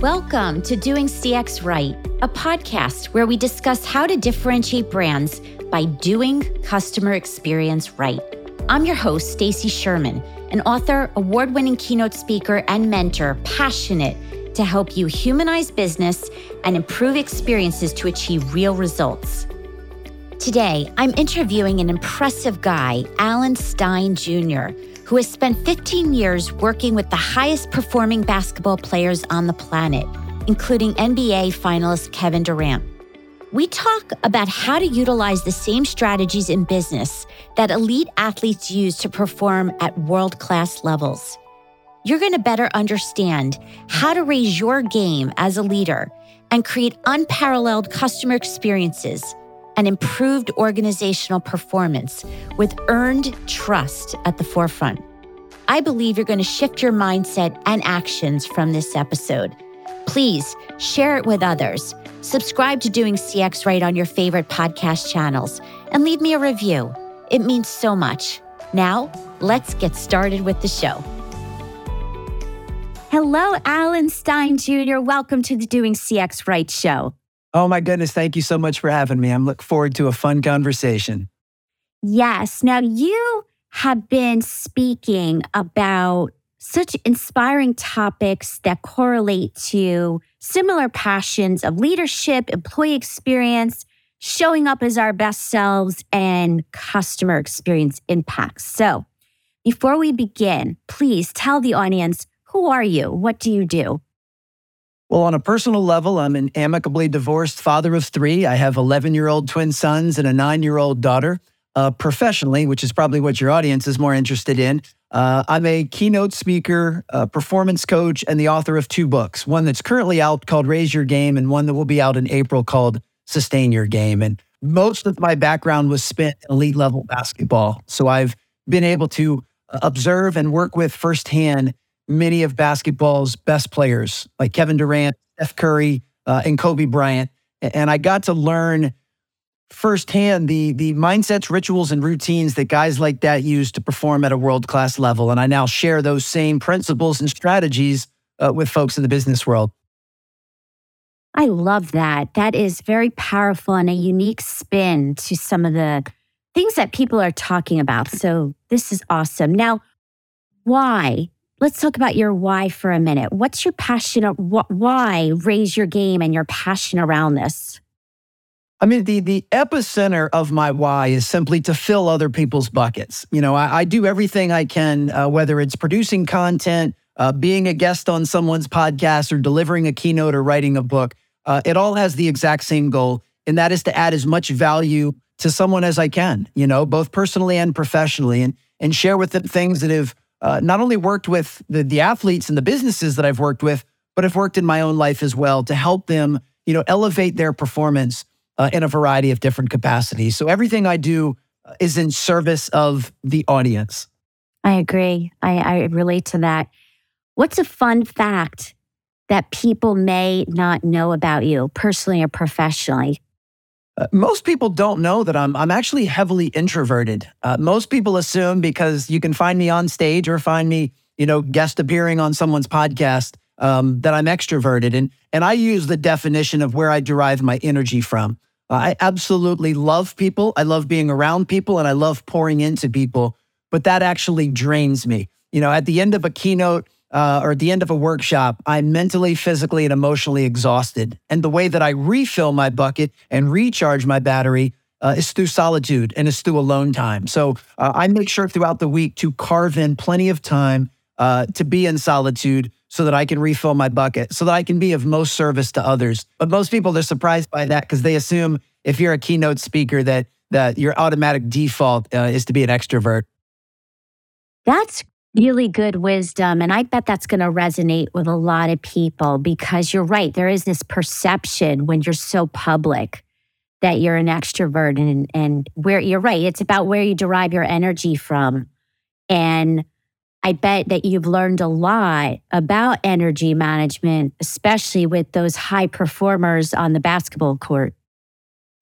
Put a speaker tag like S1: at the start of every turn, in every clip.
S1: Welcome to Doing CX Right, a podcast where we discuss how to differentiate brands by doing customer experience right. I'm your host, Stacy Sherman, an author, award-winning keynote speaker, and mentor passionate to help you humanize business and improve experiences to achieve real results. Today, I'm interviewing an impressive guy, Alan Stein Jr., who has spent 15 years working with the highest performing basketball players on the planet, including NBA finalist Kevin Durant. We talk about how to utilize the same strategies in business that elite athletes use to perform at world class levels. You're going to better understand how to raise your game as a leader and create unparalleled customer experiences and improved organizational performance with earned trust at the forefront. I believe you're going to shift your mindset and actions from this episode. Please share it with others. Subscribe to Doing CX Right on your favorite podcast channels and leave me a review. It means so much. Now, let's get started with the show. Hello, Alan Stein Jr. Welcome to the Doing CX Right show.
S2: Oh my goodness, thank you so much for having me. I'm looking forward to a fun conversation.
S1: Yes. Now, you have been speaking about such inspiring topics that correlate to similar passions of leadership, employee experience, showing up as our best selves, and customer experience impacts. So, before we begin, please tell the audience who are you? What do you do?
S2: Well, on a personal level, I'm an amicably divorced father of three. I have 11 year old twin sons and a nine year old daughter. Uh, professionally, which is probably what your audience is more interested in, uh, I'm a keynote speaker, a performance coach, and the author of two books one that's currently out called Raise Your Game, and one that will be out in April called Sustain Your Game. And most of my background was spent in elite level basketball. So I've been able to observe and work with firsthand many of basketball's best players, like Kevin Durant, Steph Curry, uh, and Kobe Bryant. And I got to learn firsthand the the mindsets, rituals, and routines that guys like that use to perform at a world class level. And I now share those same principles and strategies uh, with folks in the business world.
S1: I love that. That is very powerful and a unique spin to some of the things that people are talking about. So this is awesome. Now, why Let's talk about your why for a minute. What's your passion? Why raise your game and your passion around this?
S2: I mean, the the epicenter of my why is simply to fill other people's buckets. You know, I, I do everything I can, uh, whether it's producing content, uh, being a guest on someone's podcast, or delivering a keynote or writing a book. Uh, it all has the exact same goal, and that is to add as much value to someone as I can. You know, both personally and professionally, and and share with them things that have uh, not only worked with the, the athletes and the businesses that I've worked with, but I've worked in my own life as well to help them, you know, elevate their performance uh, in a variety of different capacities. So everything I do uh, is in service of the audience.
S1: I agree. I, I relate to that. What's a fun fact that people may not know about you personally or professionally?
S2: Uh, most people don't know that I'm I'm actually heavily introverted. Uh, most people assume because you can find me on stage or find me, you know, guest appearing on someone's podcast um, that I'm extroverted, and and I use the definition of where I derive my energy from. I absolutely love people. I love being around people, and I love pouring into people. But that actually drains me. You know, at the end of a keynote uh, or at the end of a workshop, I'm mentally, physically, and emotionally exhausted. And the way that I refill my bucket and recharge my battery uh, is through solitude and is through alone time. So uh, I make sure throughout the week to carve in plenty of time uh, to be in solitude so that I can refill my bucket, so that I can be of most service to others. But most people are surprised by that because they assume if you're a keynote speaker that that your automatic default uh, is to be an extrovert.
S1: That's really good wisdom. And I bet that's going to resonate with a lot of people because you're right. There is this perception when you're so public that you're an extrovert and, and where you're right. It's about where you derive your energy from. And I bet that you've learned a lot about energy management, especially with those high performers on the basketball court.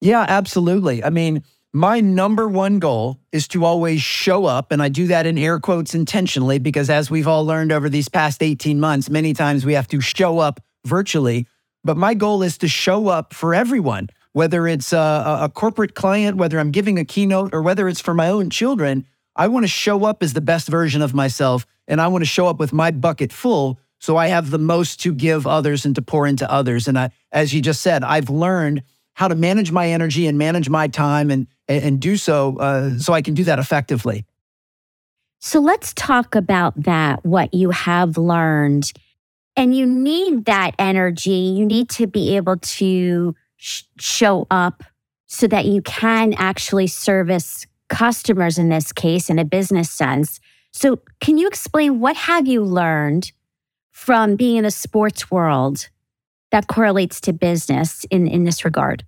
S2: Yeah, absolutely. I mean, my number one goal is to always show up, and I do that in air quotes intentionally because, as we've all learned over these past 18 months, many times we have to show up virtually. But my goal is to show up for everyone, whether it's a, a corporate client, whether I'm giving a keynote, or whether it's for my own children. I want to show up as the best version of myself, and I want to show up with my bucket full so I have the most to give others and to pour into others. And I, as you just said, I've learned how to manage my energy and manage my time and and do so uh, so I can do that effectively.
S1: So let's talk about that. What you have learned, and you need that energy. You need to be able to sh- show up so that you can actually service customers in this case in a business sense. So, can you explain what have you learned from being in the sports world that correlates to business in, in this regard?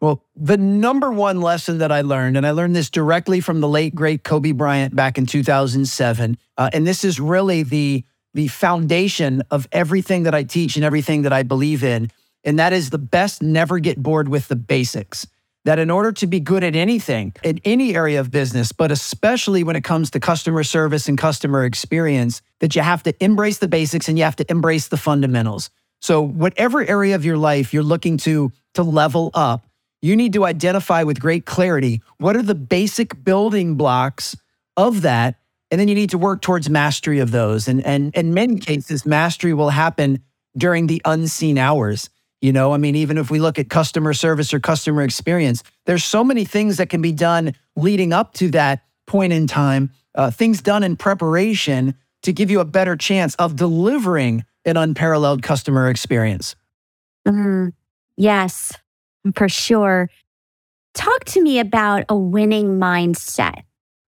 S2: Well, the number one lesson that I learned, and I learned this directly from the late great Kobe Bryant back in 2007, uh, and this is really the the foundation of everything that I teach and everything that I believe in, and that is the best never get bored with the basics. That in order to be good at anything, in any area of business, but especially when it comes to customer service and customer experience, that you have to embrace the basics and you have to embrace the fundamentals. So, whatever area of your life you're looking to to level up, you need to identify with great clarity what are the basic building blocks of that and then you need to work towards mastery of those. And and in many cases mastery will happen during the unseen hours you know? I mean even if we look at customer service or customer experience there's so many things that can be done leading up to that point in time uh, things done in preparation to give you a better chance of delivering an unparalleled customer experience.
S1: Mm, yes for sure. Talk to me about a winning mindset.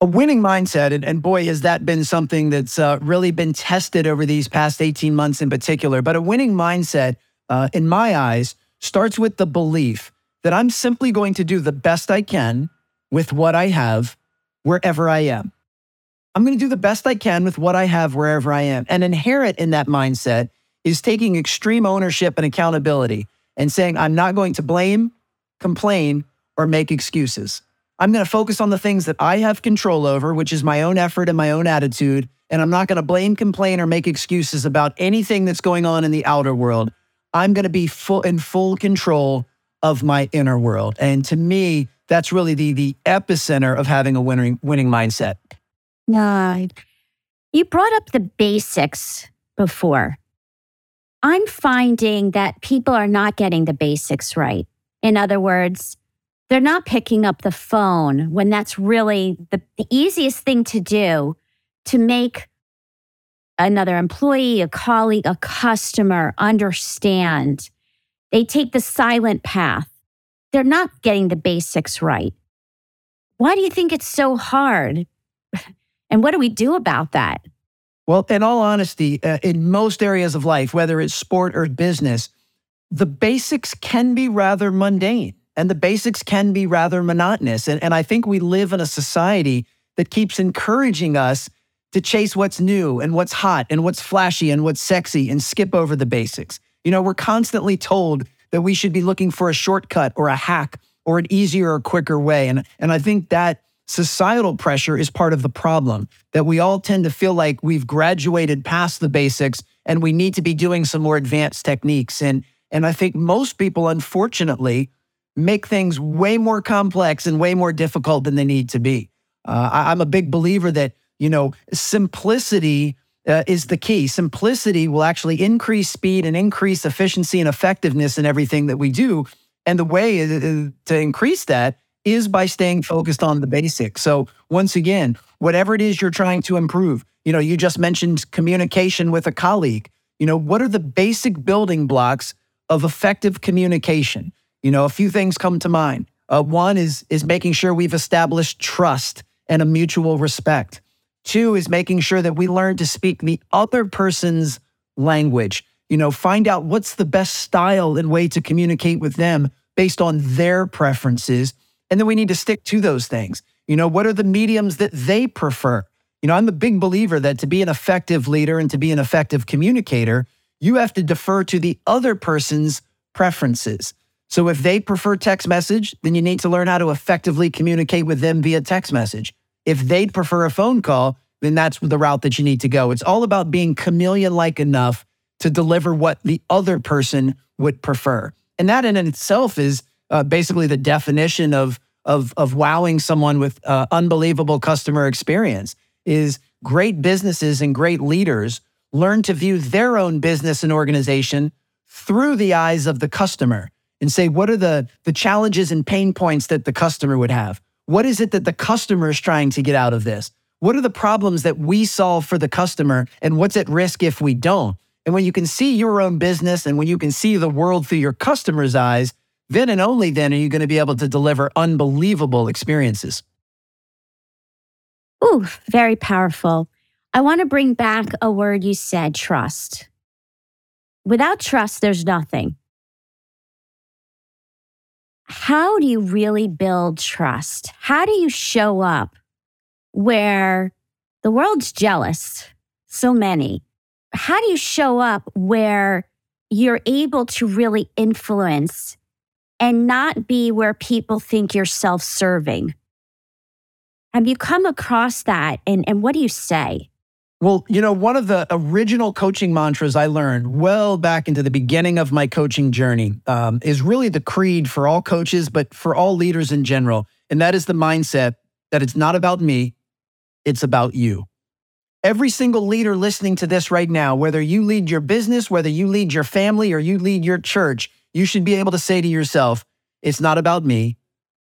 S2: A winning mindset, and, and boy, has that been something that's uh, really been tested over these past 18 months in particular. But a winning mindset, uh, in my eyes, starts with the belief that I'm simply going to do the best I can with what I have wherever I am. I'm going to do the best I can with what I have wherever I am. And inherent in that mindset is taking extreme ownership and accountability and saying, I'm not going to blame, complain, or make excuses. I'm going to focus on the things that I have control over, which is my own effort and my own attitude. And I'm not going to blame, complain, or make excuses about anything that's going on in the outer world. I'm going to be full in full control of my inner world. And to me, that's really the the epicenter of having a winning winning mindset.
S1: Yeah. You brought up the basics before. I'm finding that people are not getting the basics right. In other words, they're not picking up the phone when that's really the, the easiest thing to do to make another employee, a colleague, a customer understand. They take the silent path. They're not getting the basics right. Why do you think it's so hard? And what do we do about that?
S2: Well, in all honesty, uh, in most areas of life, whether it's sport or business, the basics can be rather mundane and the basics can be rather monotonous. And, and I think we live in a society that keeps encouraging us to chase what's new and what's hot and what's flashy and what's sexy and skip over the basics. You know, we're constantly told that we should be looking for a shortcut or a hack or an easier or quicker way. And, and I think that societal pressure is part of the problem that we all tend to feel like we've graduated past the basics and we need to be doing some more advanced techniques and and I think most people unfortunately make things way more complex and way more difficult than they need to be. Uh, I, am a big believer that you know simplicity uh, is the key. Simplicity will actually increase speed and increase efficiency and effectiveness in everything that we do. And the way uh, to increase that is by staying focused on the basics. So, once again, whatever it is you're trying to improve, you know, you just mentioned communication with a colleague. You know, what are the basic building blocks of effective communication? You know, a few things come to mind. Uh, one is is making sure we've established trust and a mutual respect. Two is making sure that we learn to speak the other person's language. You know, find out what's the best style and way to communicate with them based on their preferences and then we need to stick to those things. You know, what are the mediums that they prefer? You know, I'm a big believer that to be an effective leader and to be an effective communicator, you have to defer to the other person's preferences. So if they prefer text message, then you need to learn how to effectively communicate with them via text message. If they'd prefer a phone call, then that's the route that you need to go. It's all about being chameleon like enough to deliver what the other person would prefer. And that in itself is uh, basically the definition of, of, of wowing someone with uh, unbelievable customer experience is great businesses and great leaders learn to view their own business and organization through the eyes of the customer and say, what are the, the challenges and pain points that the customer would have? What is it that the customer is trying to get out of this? What are the problems that we solve for the customer and what's at risk if we don't? And when you can see your own business and when you can see the world through your customer's eyes, then and only then are you going to be able to deliver unbelievable experiences.
S1: Ooh, very powerful. I want to bring back a word you said trust. Without trust, there's nothing. How do you really build trust? How do you show up where the world's jealous? So many. How do you show up where you're able to really influence and not be where people think you're self serving? Have you come across that? And, and what do you say?
S2: Well, you know, one of the original coaching mantras I learned well back into the beginning of my coaching journey um, is really the creed for all coaches, but for all leaders in general. And that is the mindset that it's not about me, it's about you. Every single leader listening to this right now, whether you lead your business, whether you lead your family, or you lead your church, you should be able to say to yourself, it's not about me,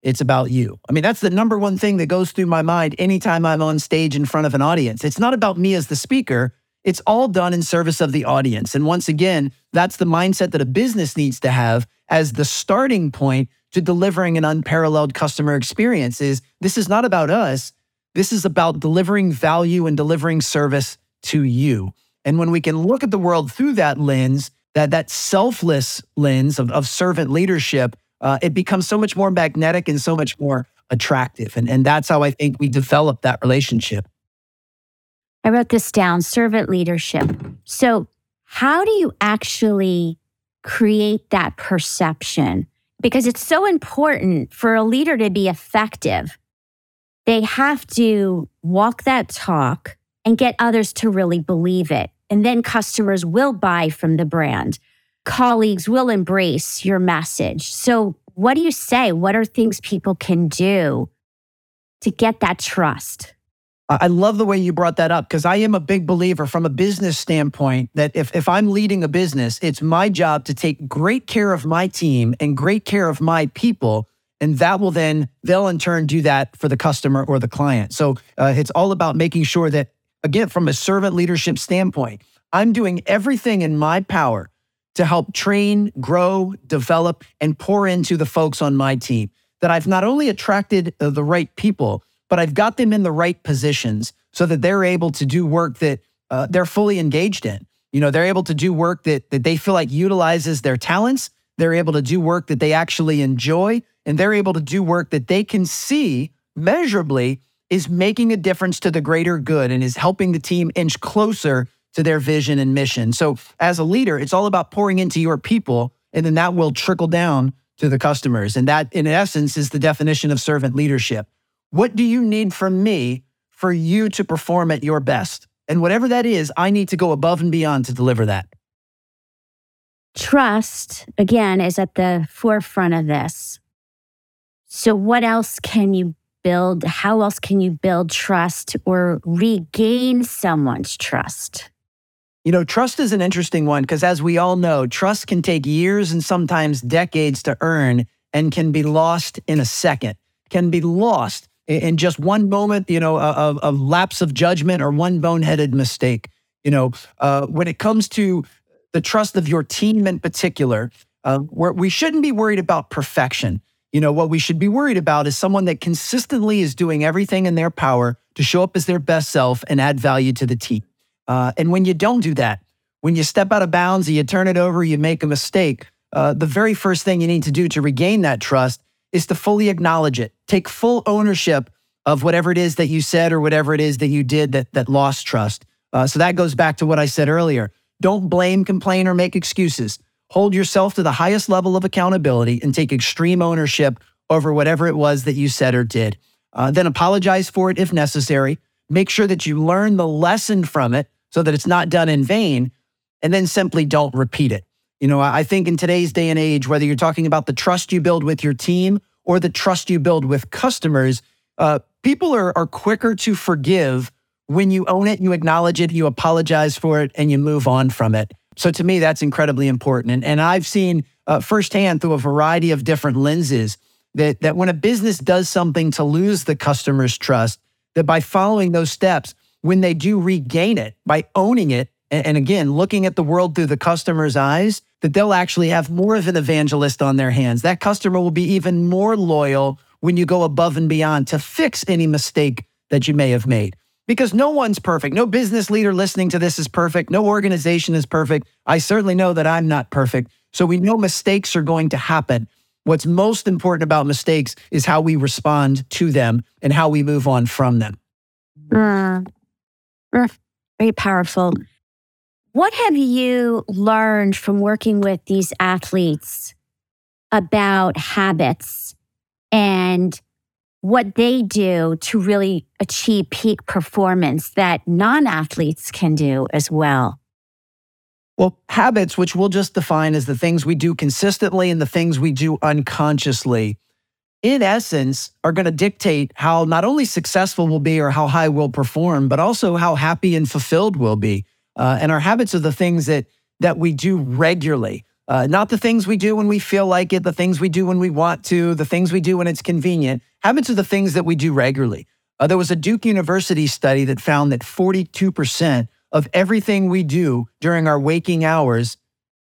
S2: it's about you. I mean, that's the number one thing that goes through my mind anytime I'm on stage in front of an audience. It's not about me as the speaker. It's all done in service of the audience. And once again, that's the mindset that a business needs to have as the starting point to delivering an unparalleled customer experience is this is not about us. This is about delivering value and delivering service to you. And when we can look at the world through that lens, that that selfless lens of, of servant leadership, uh, it becomes so much more magnetic and so much more attractive. And, and that's how I think we develop that relationship.
S1: I wrote this down servant leadership. So, how do you actually create that perception? Because it's so important for a leader to be effective. They have to walk that talk and get others to really believe it. And then customers will buy from the brand colleagues will embrace your message. So, what do you say? What are things people can do to get that trust?
S2: I love the way you brought that up because I am a big believer from a business standpoint that if, if I'm leading a business, it's my job to take great care of my team and great care of my people. And that will then, they'll in turn do that for the customer or the client. So uh, it's all about making sure that, again, from a servant leadership standpoint, I'm doing everything in my power to help train, grow, develop, and pour into the folks on my team. That I've not only attracted uh, the right people, but I've got them in the right positions so that they're able to do work that uh, they're fully engaged in. You know, they're able to do work that, that they feel like utilizes their talents. They're able to do work that they actually enjoy, and they're able to do work that they can see measurably is making a difference to the greater good and is helping the team inch closer to their vision and mission. So, as a leader, it's all about pouring into your people, and then that will trickle down to the customers. And that, in essence, is the definition of servant leadership. What do you need from me for you to perform at your best? And whatever that is, I need to go above and beyond to deliver that.
S1: Trust, again, is at the forefront of this. So, what else can you build? How else can you build trust or regain someone's trust?
S2: You know, trust is an interesting one because, as we all know, trust can take years and sometimes decades to earn and can be lost in a second, can be lost in just one moment, you know, of, of lapse of judgment or one boneheaded mistake. You know, uh, when it comes to the trust of your team in particular, uh, we shouldn't be worried about perfection. You know, what we should be worried about is someone that consistently is doing everything in their power to show up as their best self and add value to the team. Uh, and when you don't do that, when you step out of bounds, and you turn it over, you make a mistake, uh, the very first thing you need to do to regain that trust is to fully acknowledge it. Take full ownership of whatever it is that you said or whatever it is that you did that, that lost trust. Uh, so that goes back to what I said earlier. Don't blame, complain, or make excuses. Hold yourself to the highest level of accountability and take extreme ownership over whatever it was that you said or did. Uh, then apologize for it if necessary. Make sure that you learn the lesson from it so that it's not done in vain. and then simply don't repeat it. You know, I think in today's day and age, whether you're talking about the trust you build with your team or the trust you build with customers, uh, people are, are quicker to forgive when you own it, you acknowledge it, you apologize for it, and you move on from it. So to me, that's incredibly important. And, and I've seen uh, firsthand through a variety of different lenses that, that when a business does something to lose the customer's trust, that by following those steps, when they do regain it, by owning it, and, and again, looking at the world through the customer's eyes, that they'll actually have more of an evangelist on their hands. That customer will be even more loyal when you go above and beyond to fix any mistake that you may have made because no one's perfect. No business leader listening to this is perfect. No organization is perfect. I certainly know that I'm not perfect. So we know mistakes are going to happen. What's most important about mistakes is how we respond to them and how we move on from them.
S1: Mm. Very powerful. What have you learned from working with these athletes about habits and what they do to really achieve peak performance that non athletes can do as well?
S2: Well, habits, which we'll just define as the things we do consistently and the things we do unconsciously, in essence, are going to dictate how not only successful we'll be or how high we'll perform, but also how happy and fulfilled we'll be. Uh, and our habits are the things that that we do regularly. Uh, not the things we do when we feel like it, the things we do when we want to, the things we do when it's convenient. Habits are the things that we do regularly. Uh, there was a Duke University study that found that 42% of everything we do during our waking hours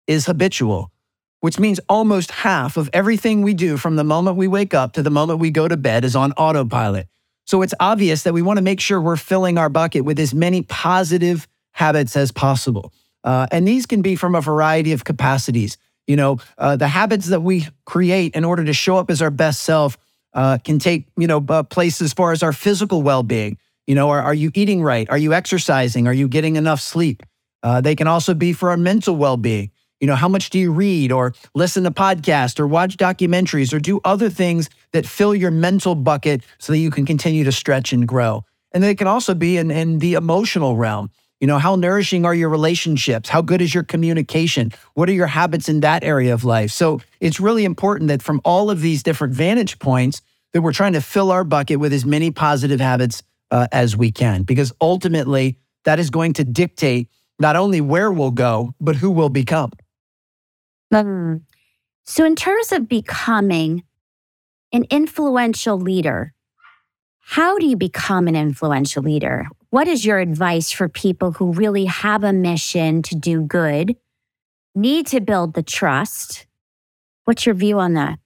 S2: is habitual, which means almost half of everything we do from the moment we wake up to the moment we go to bed is on autopilot. So it's obvious that we want to make sure we're filling our bucket with as many positive habits as possible. Uh, and these can be from a variety of capacities. You know, uh, the habits that we create in order to show up as our best self uh, can take you know uh, place as far as our physical well-being. You know, are, are you eating right? Are you exercising? Are you getting enough sleep? Uh, they can also be for our mental well-being. You know, how much do you read or listen to podcasts or watch documentaries or do other things that fill your mental bucket so that you can continue to stretch and grow? And they can also be in, in the emotional realm. You know, how nourishing are your relationships? How good is your communication? What are your habits in that area of life? So it's really important that from all of these different vantage points, that we're trying to fill our bucket with as many positive habits uh, as we can, because ultimately that is going to dictate not only where we'll go, but who we'll become.
S1: Mm. So, in terms of becoming an influential leader, how do you become an influential leader? What is your advice for people who really have a mission to do good, need to build the trust? What's your view on that?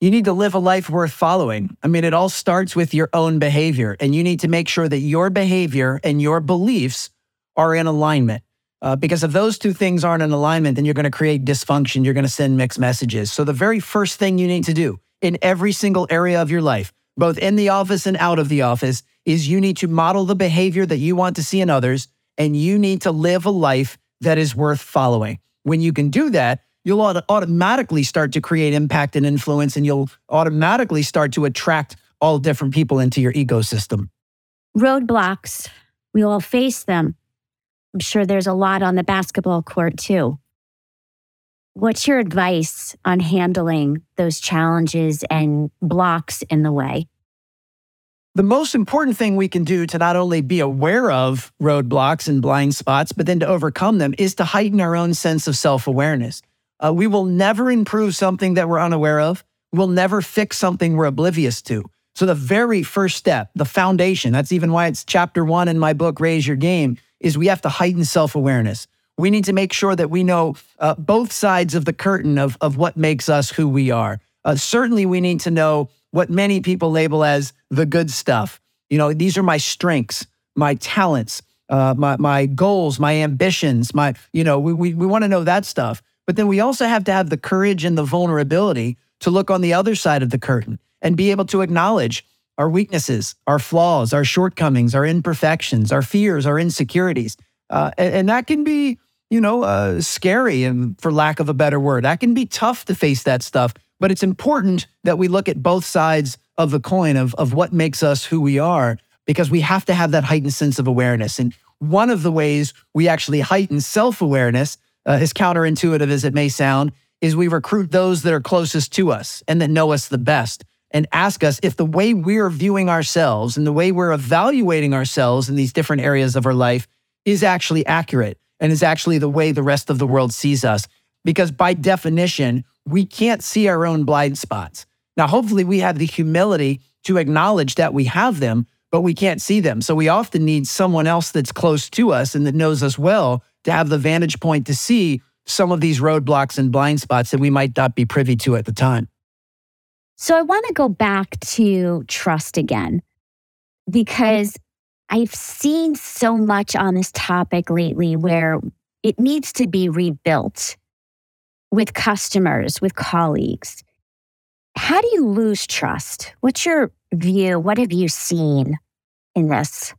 S2: You need to live a life worth following. I mean, it all starts with your own behavior, and you need to make sure that your behavior and your beliefs are in alignment. Uh, because if those two things aren't in alignment, then you're going to create dysfunction. You're going to send mixed messages. So, the very first thing you need to do in every single area of your life, both in the office and out of the office, is you need to model the behavior that you want to see in others, and you need to live a life that is worth following. When you can do that, you'll auto- automatically start to create impact and influence, and you'll automatically start to attract all different people into your ecosystem.
S1: Roadblocks, we all face them. I'm sure there's a lot on the basketball court too. What's your advice on handling those challenges and blocks in the way?
S2: The most important thing we can do to not only be aware of roadblocks and blind spots, but then to overcome them is to heighten our own sense of self awareness. Uh, we will never improve something that we're unaware of. We'll never fix something we're oblivious to. So, the very first step, the foundation, that's even why it's chapter one in my book, Raise Your Game, is we have to heighten self awareness. We need to make sure that we know uh, both sides of the curtain of, of what makes us who we are. Uh, certainly, we need to know what many people label as the good stuff. You know, these are my strengths, my talents, uh, my, my goals, my ambitions, my, you know, we, we, we want to know that stuff. But then we also have to have the courage and the vulnerability to look on the other side of the curtain and be able to acknowledge our weaknesses, our flaws, our shortcomings, our imperfections, our fears, our insecurities. Uh, and, and, that can be, you know, uh, scary and for lack of a better word, that can be tough to face that stuff. But it's important that we look at both sides of the coin of, of what makes us who we are, because we have to have that heightened sense of awareness. And one of the ways we actually heighten self awareness, uh, as counterintuitive as it may sound, is we recruit those that are closest to us and that know us the best and ask us if the way we're viewing ourselves and the way we're evaluating ourselves in these different areas of our life is actually accurate and is actually the way the rest of the world sees us. Because by definition, we can't see our own blind spots. Now, hopefully, we have the humility to acknowledge that we have them, but we can't see them. So we often need someone else that's close to us and that knows us well to have the vantage point to see some of these roadblocks and blind spots that we might not be privy to at the time.
S1: So I want to go back to trust again because I've seen so much on this topic lately where it needs to be rebuilt with customers, with colleagues. How do you lose trust? What's your view? What have you seen in this?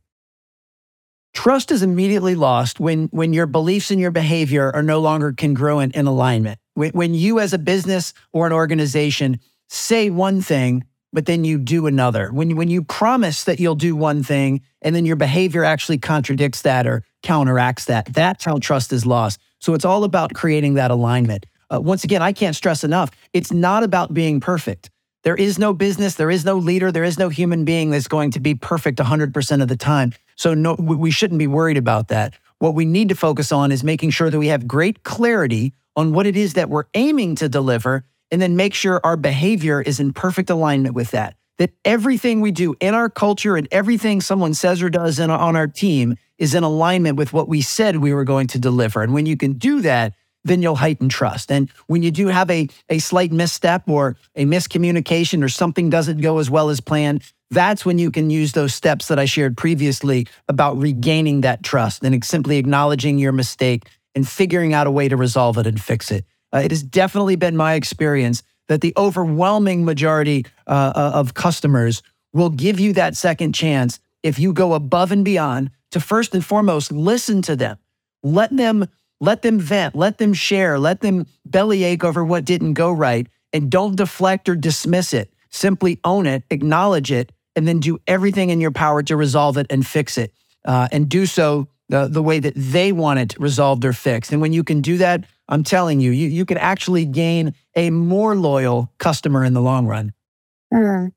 S2: Trust is immediately lost when, when your beliefs and your behavior are no longer congruent in alignment. When, when you, as a business or an organization, say one thing, but then you do another. When, when you promise that you'll do one thing and then your behavior actually contradicts that or counteracts that, that's how trust is lost. So it's all about creating that alignment. Uh, once again, I can't stress enough. It's not about being perfect. There is no business, there is no leader, there is no human being that's going to be perfect 100% of the time. So no, we shouldn't be worried about that. What we need to focus on is making sure that we have great clarity on what it is that we're aiming to deliver, and then make sure our behavior is in perfect alignment with that. That everything we do in our culture and everything someone says or does in, on our team is in alignment with what we said we were going to deliver. And when you can do that, then you'll heighten trust. And when you do have a, a slight misstep or a miscommunication or something doesn't go as well as planned, that's when you can use those steps that I shared previously about regaining that trust and simply acknowledging your mistake and figuring out a way to resolve it and fix it. Uh, it has definitely been my experience that the overwhelming majority uh, uh of customers will give you that second chance if you go above and beyond to first and foremost listen to them. Let them let them vent, let them share, let them bellyache over what didn't go right, and don't deflect or dismiss it. Simply own it, acknowledge it, and then do everything in your power to resolve it and fix it. Uh, and do so the, the way that they want it resolved or fixed. And when you can do that, I'm telling you, you, you can actually gain a more loyal customer in the long run.
S1: Mm.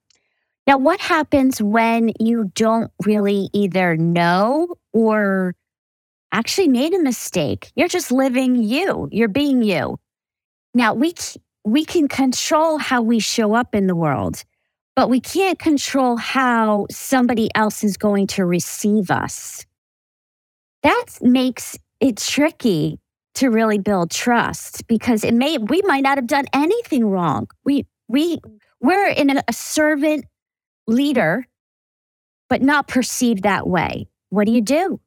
S1: Now, what happens when you don't really either know or actually made a mistake. You're just living you. You're being you. Now, we we can control how we show up in the world, but we can't control how somebody else is going to receive us. That makes it tricky to really build trust because it may we might not have done anything wrong. We we we're in a, a servant leader, but not perceived that way. What do you do?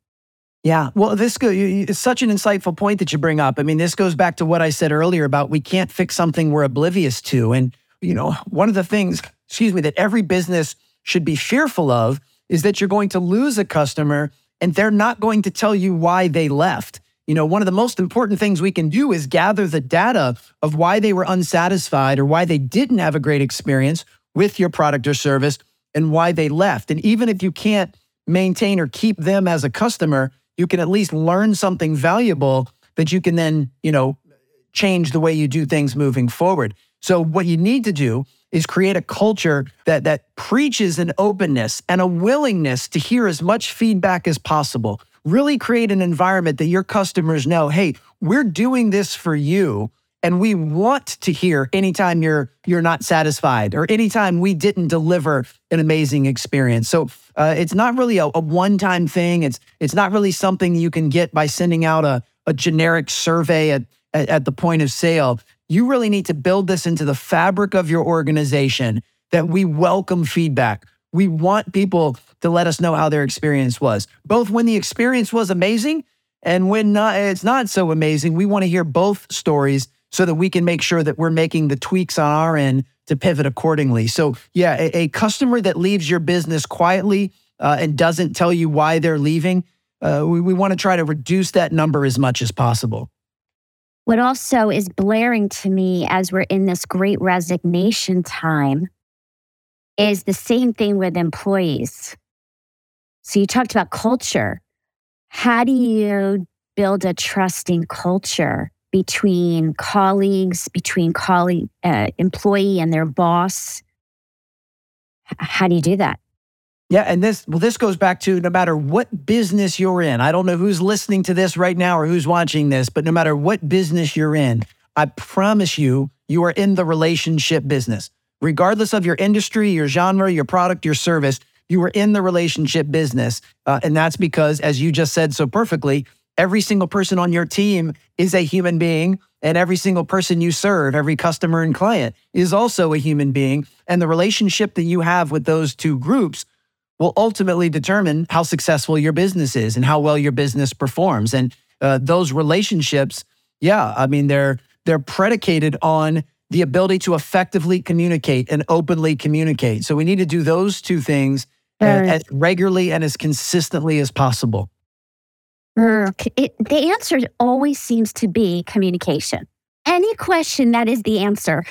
S2: Yeah, well, this go, it's such an insightful point that you bring up. I mean, this goes back to what I said earlier about we can't fix something we're oblivious to. And, you know, one of the things, excuse me, that every business should be fearful of is that you're going to lose a customer and they're not going to tell you why they left. You know, one of the most important things we can do is gather the data of why they were unsatisfied or why they didn't have a great experience with your product or service and why they left. And even if you can't maintain or keep them as a customer, you can at least learn something valuable that you can then, you know, change the way you do things moving forward. So what you need to do is create a culture that that preaches an openness and a willingness to hear as much feedback as possible. Really create an environment that your customers know, hey, we're doing this for you and we want to hear anytime you're you're not satisfied or anytime we didn't deliver an amazing experience. So uh, it's not really a, a, one-time thing. It's it's not really something you can get by sending out a, a generic survey at, at, at the point of sale. You really need to build this into the fabric of your organization that we welcome feedback. We want people to let us know how their experience was both when the experience was amazing and when not, it's not so amazing. We want to hear both stories so that we can make sure that we're making the tweaks on our end to pivot accordingly. So, yeah, a, a customer that leaves your business quietly uh, and doesn't tell you why they're leaving, uh, we, we want to try to reduce that number as much as possible.
S1: What also is blaring to me as we're in this great resignation time is the same thing with employees. So, you talked about culture. how do you build a trusting culture between colleagues, between colleague, uh, employee and their boss? How do you do that?
S2: Yeah, and this well, this goes back to no matter what business you're in. I don't know who's listening to this right now or who's watching this, but no matter what business you're in, I promise you, you are in the relationship business. Regardless of your industry, your genre, your product, your service, you are in the relationship business. Uh, and that's because, as you just said so perfectly, every single person on your team is a human being. And every single person you serve, every customer and client is also a human being. And the relationship that you have with those two groups will ultimately determine how successful your business is and how well your business performs. And uh, those relationships, yeah, I mean, they're they're predicated on the ability to effectively communicate and openly communicate. So we need to do those two things right. as regularly and as consistently as possible.
S1: It, the answer always seems to be communication. Any question, that is the answer.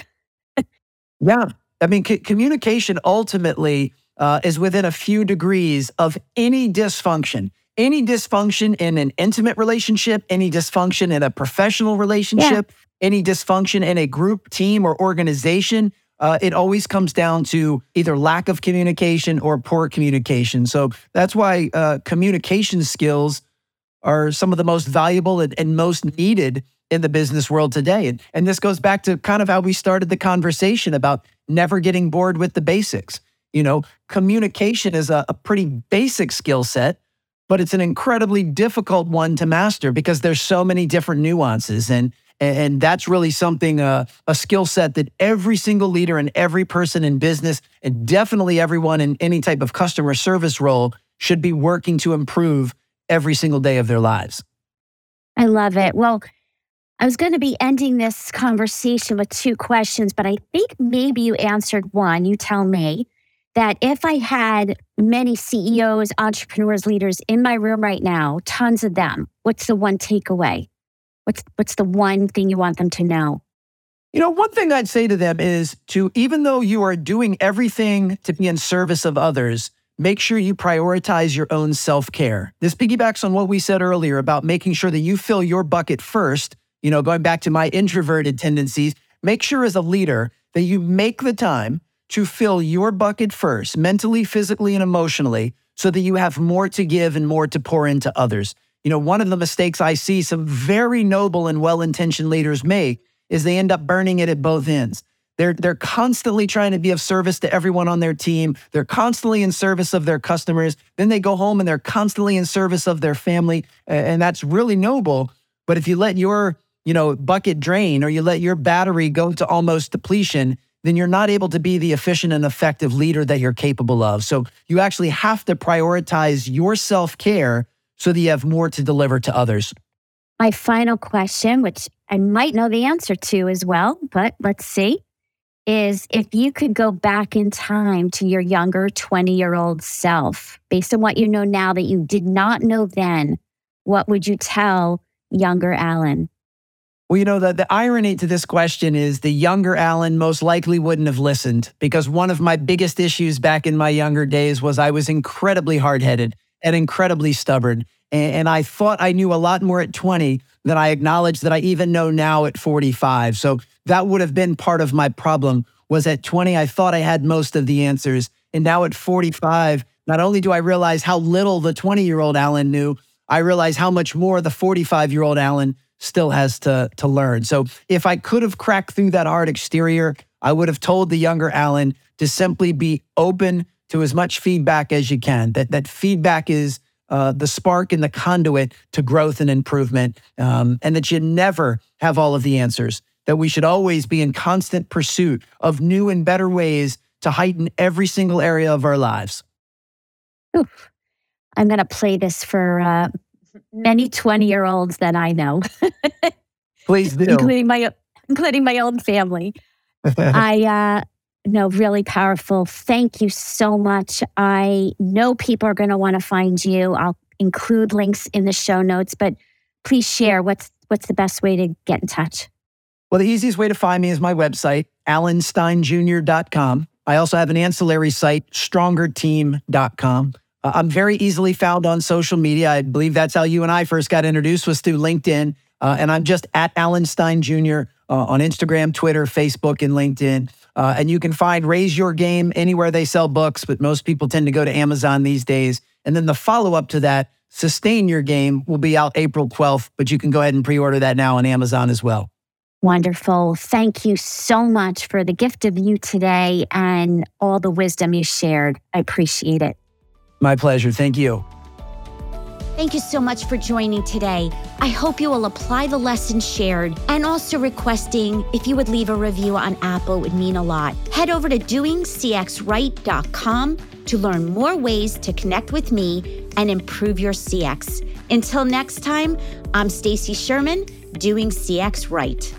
S2: yeah. I mean, c- communication ultimately uh, is within a few degrees of any dysfunction. Any dysfunction in an intimate relationship, any dysfunction in a professional relationship, yeah. any dysfunction in a group, team, or organization, uh, it always comes down to either lack of communication or poor communication. So that's why uh, communication skills are some of the most valuable and, and, most needed in the business world today. And, and this goes back to kind of how we started the conversation about never getting bored with the basics. You know, communication is a, a pretty basic skill set, but it's an incredibly difficult one to master because there's so many different nuances. And and that's really something, uh, a skill set that every single leader and every person in business, and definitely everyone in any type of customer service role, should be working to improve every single day of their lives.
S1: I love it. Well, I was going to be ending this conversation with two questions, but I think maybe you answered one. You tell me that if I had many CEOs, entrepreneurs, leaders in my room right now, tons of them, what's the one takeaway? What's what's the one thing you want them to know?
S2: You know, one thing I'd say to them is to even though you are doing everything to be in service of others, make sure you prioritize your own self-care. This piggybacks on what we said earlier about making sure that you fill your bucket first, you know, going back to my introverted tendencies, make sure as a leader that you make the time to fill your bucket first, mentally, physically, and emotionally, so that you have more to give and more to pour into others. You know, one of the mistakes I see some very noble and well intentioned leaders make is they end up burning it at both ends. They're, they're constantly trying to be of service to everyone on their team. They're constantly in service of their customers. Then they go home and they're constantly in service of their family. And that's really noble. But if you let your, you know, bucket drain or you let your battery go to almost depletion, then you're not able to be the efficient and effective leader that you're capable of. So you actually have to prioritize your self care so that you have more to deliver to others.
S1: My final question, which I might know the answer to as well, but let's see, is if you could go back in time to your younger 20 year old self, based on what you know now that you did not know then, what would you tell younger Alan?
S2: Well, you know, the, the irony to this question is the younger Alan most likely wouldn't have listened because one of my biggest issues back in my younger days was I was incredibly hard headed and incredibly stubborn. And, and I thought I knew a lot more at 20 than I acknowledge that I even know now at 45. So that would have been part of my problem was at 20, I thought I had most of the answers. And now at 45, not only do I realize how little the 20 year old Alan knew, I realize how much more the 45 year old Alan still has to, to learn. So if I could have cracked through that hard exterior, I would have told the younger Alan to simply be open to as much feedback as you can. That that feedback is uh, the spark and the conduit to growth and improvement, um, and that you never have all of the answers. That we should always be in constant pursuit of new and better ways to heighten every single area of our lives.
S1: Oof. I'm going to play this for uh, many 20 year olds that I know.
S2: Please do.
S1: including my including my own family. I uh know really powerful. Thank you so much. I know people are going to want to find you. I'll include links in the show notes, but please share what's what's the best way to get in touch.
S2: Well, the easiest way to find me is my website, alansteinjr.com. I also have an ancillary site, strongerteam.com. Uh, I'm very easily found on social media. I believe that's how you and I first got introduced was through LinkedIn. Uh, and I'm just at Alan Stein Jr. Uh, on Instagram, Twitter, Facebook, and LinkedIn. Uh, and you can find Raise Your Game anywhere they sell books, but most people tend to go to Amazon these days. And then the follow up to that, Sustain Your Game, will be out April 12th, but you can go ahead and pre order that now on Amazon as well.
S1: Wonderful. Thank you so much for the gift of you today and all the wisdom you shared. I appreciate it.
S2: My pleasure. Thank you.
S1: Thank you so much for joining today. I hope you will apply the lessons shared and also requesting if you would leave a review on Apple would mean a lot. Head over to doingcxright.com to learn more ways to connect with me and improve your CX. Until next time, I'm Stacy Sherman, doing CX right.